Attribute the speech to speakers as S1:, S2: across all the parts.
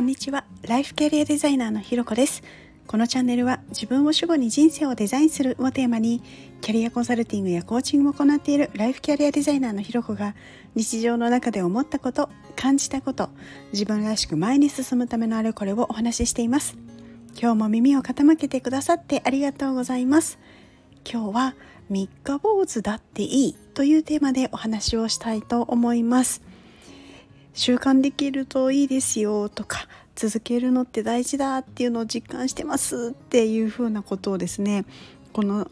S1: こんにちは。ライフキャリアデザイナーのひろこです。このチャンネルは自分を主語に人生をデザインするをテーマにキャリアコンサルティングやコーチングを行っているライフキャリアデザイナーのひろこが日常の中で思ったこと感じたこと自分らしく前に進むためのあれこれをお話ししています。今日も耳を傾けてくださってありがとうございます。今日は三日坊主だっていいというテーマでお話をしたいと思います。習慣できるといいですよとか続けるのって大事だっていうのを実感してますっていうふうなことをですねこの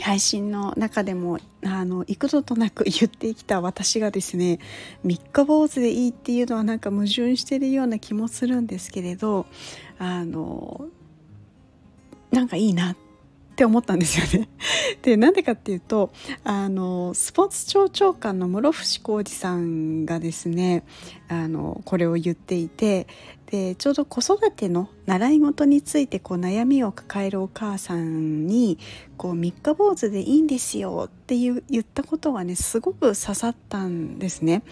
S1: 配信の中でもあの幾度となく言ってきた私がですね三日坊主でいいっていうのはなんか矛盾してるような気もするんですけれどあのなんかいいなってって思ったんですよね。でなんでかっていうとあのスポーツ庁長官の室伏浩二さんがですねあのこれを言っていてでちょうど子育ての習い事についてこう悩みを抱えるお母さんにこう三日坊主でいいんですよっていう言ったことがねすごく刺さったんですね。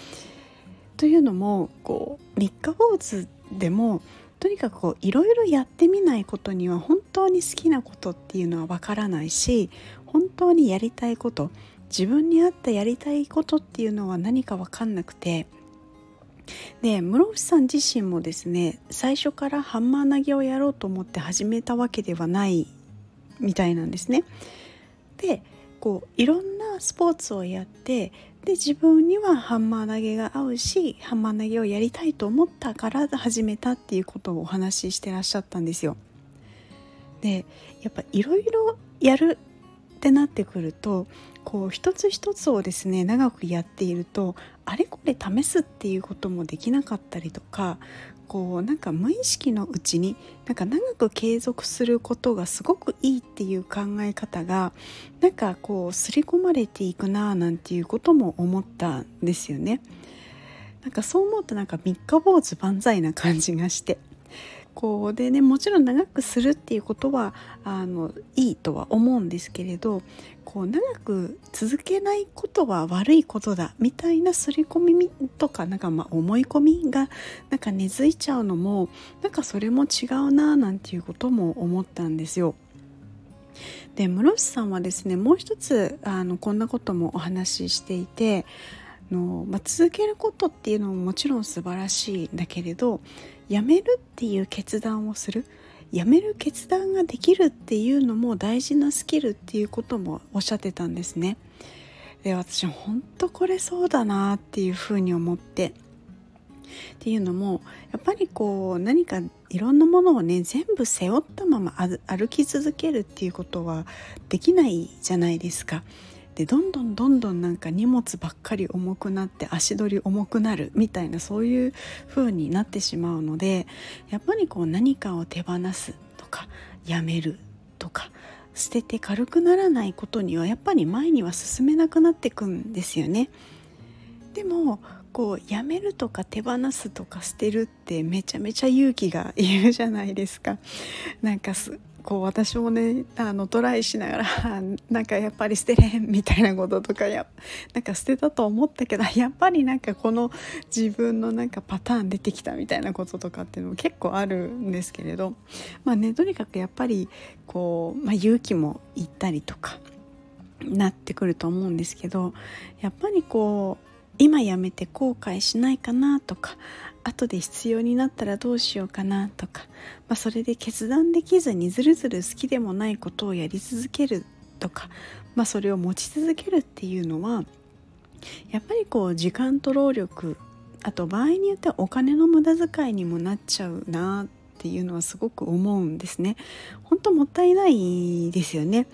S1: というのもこう三日坊主でもとにかくいろいろやってみないことには本当に好きなことっていうのはわからないし本当にやりたいこと自分に合ったやりたいことっていうのは何か分かんなくてで室伏さん自身もですね最初からハンマー投げをやろうと思って始めたわけではないみたいなんですね。でこういろんなスポーツをやってで自分にはハンマー投げが合うしハンマー投げをやりたいと思ったから始めたっていうことをお話ししてらっしゃったんですよ。でやっぱいろいろやるってなってくるとこう一つ一つをですね長くやっているとあれこれ試すっていうこともできなかったりとかこうなんか無意識のうちになんか長く継続することがすごくいいっていう考え方がなんかこう刷り込まれていくなあなんていうことも思ったんですよね。なんかそう思うとなんか三日坊主万歳な感じがしてこうでねもちろん長くするっていうことはあのいいとは思うんですけれどこう長く続けないことは悪いことだみたいな刷り込みとかなんかまあ思い込みがなんか根付いちゃうのもなんかそれも違うななんていうことも思ったんですよ。で室伏さんはですねもう一つあのこんなこともお話ししていての、まあ、続けることっていうのももちろん素晴らしいんだけれどやめるっていう決断をするやめる決断ができるっていうのも大事なスキルっていうこともおっしゃってたんですね。で私本当これそうだなっていうふうに思ってっていうのもやっぱりこう何かいろんなものをね全部背負ったまま歩き続けるっていうことはできないじゃないですか。でどんどんどんどんなんか荷物ばっかり重くなって足取り重くなるみたいなそういう風になってしまうのでやっぱりこう何かを手放すとかやめるとか捨てて軽くならないことにはやっぱり前には進めなくなってくんですよね。でもこうやめるとか手放すとか捨てるってめちゃめちゃ勇気がいるじゃないですか。なんかすこう私もねあのトライしながら なんかやっぱり捨てれんみたいなこととかやなんか捨てたと思ったけど やっぱりなんかこの自分のなんかパターン出てきたみたいなこととかっていうのも結構あるんですけれどまあねとにかくやっぱりこう、まあ、勇気もいったりとかなってくると思うんですけどやっぱりこう今やめて後悔しないかなとか後で必要になったらどうしようかなとか、まあ、それで決断できずにずるずる好きでもないことをやり続けるとか、まあ、それを持ち続けるっていうのはやっぱりこう時間と労力あと場合によってはお金の無駄遣いにもなっちゃうなっていうのはすごく思うんですね。本当もったいないですよね。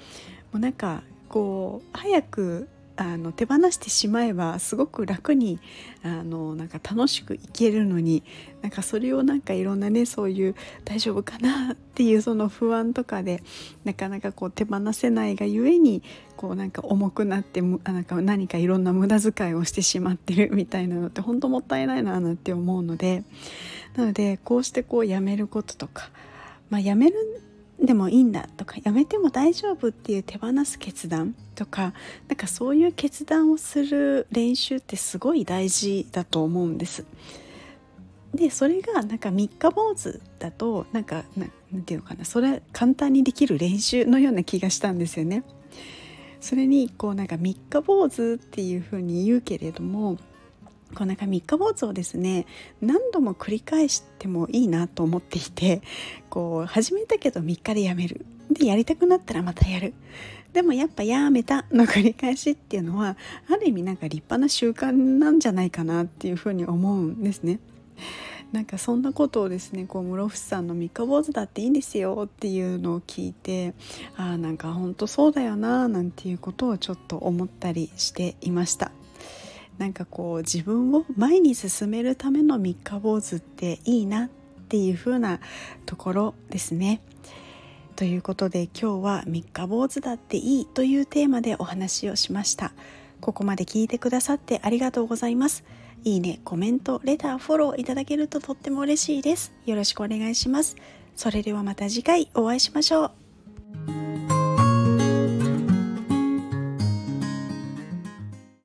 S1: もうなんかこう早くあの手放してしまえばすごく楽にあのなんか楽しくいけるのになんかそれをなんかいろんなねそういう大丈夫かなっていうその不安とかでなかなかこう手放せないがゆえにこうなんか重くなってなんか何かいろんな無駄遣いをしてしまってるみたいなのって本当もったいないななんて思うのでなのでこうしてこうやめることとかまあやめるでもいいんだとかやめても大丈夫っていう手放す決断とかなんかそういう決断をする練習ってすごい大事だと思うんです。でそれがなんか三日坊主だとなんかなんていうのかなそれ簡単にできる練習のような気がしたんですよね。それにこうなんか三日坊主っていうふうに言うけれどもこうな三日坊主をですね何度も繰り返してもいいなと思っていてこう始めたけど3日でやめる。でやりたくなったらまたやる。でもやっぱやめたの繰り返しっていうのはある意味なんか立派な習慣なんじゃないかなっていうふうに思うんですね。なんかそんなことをですねこう室伏さんの三日坊主だっていいんですよっていうのを聞いてああなんかほんとそうだよななんていうことをちょっと思ったりしていました。なんかこう自分を前に進めるための三日坊主っていいなっていう風なところですねということで今日は三日坊主だっていいというテーマでお話をしましたここまで聞いてくださってありがとうございますいいね、コメント、レター、フォローいただけるととっても嬉しいです。よろしくお願いします。それではまた次回お会いしましょう。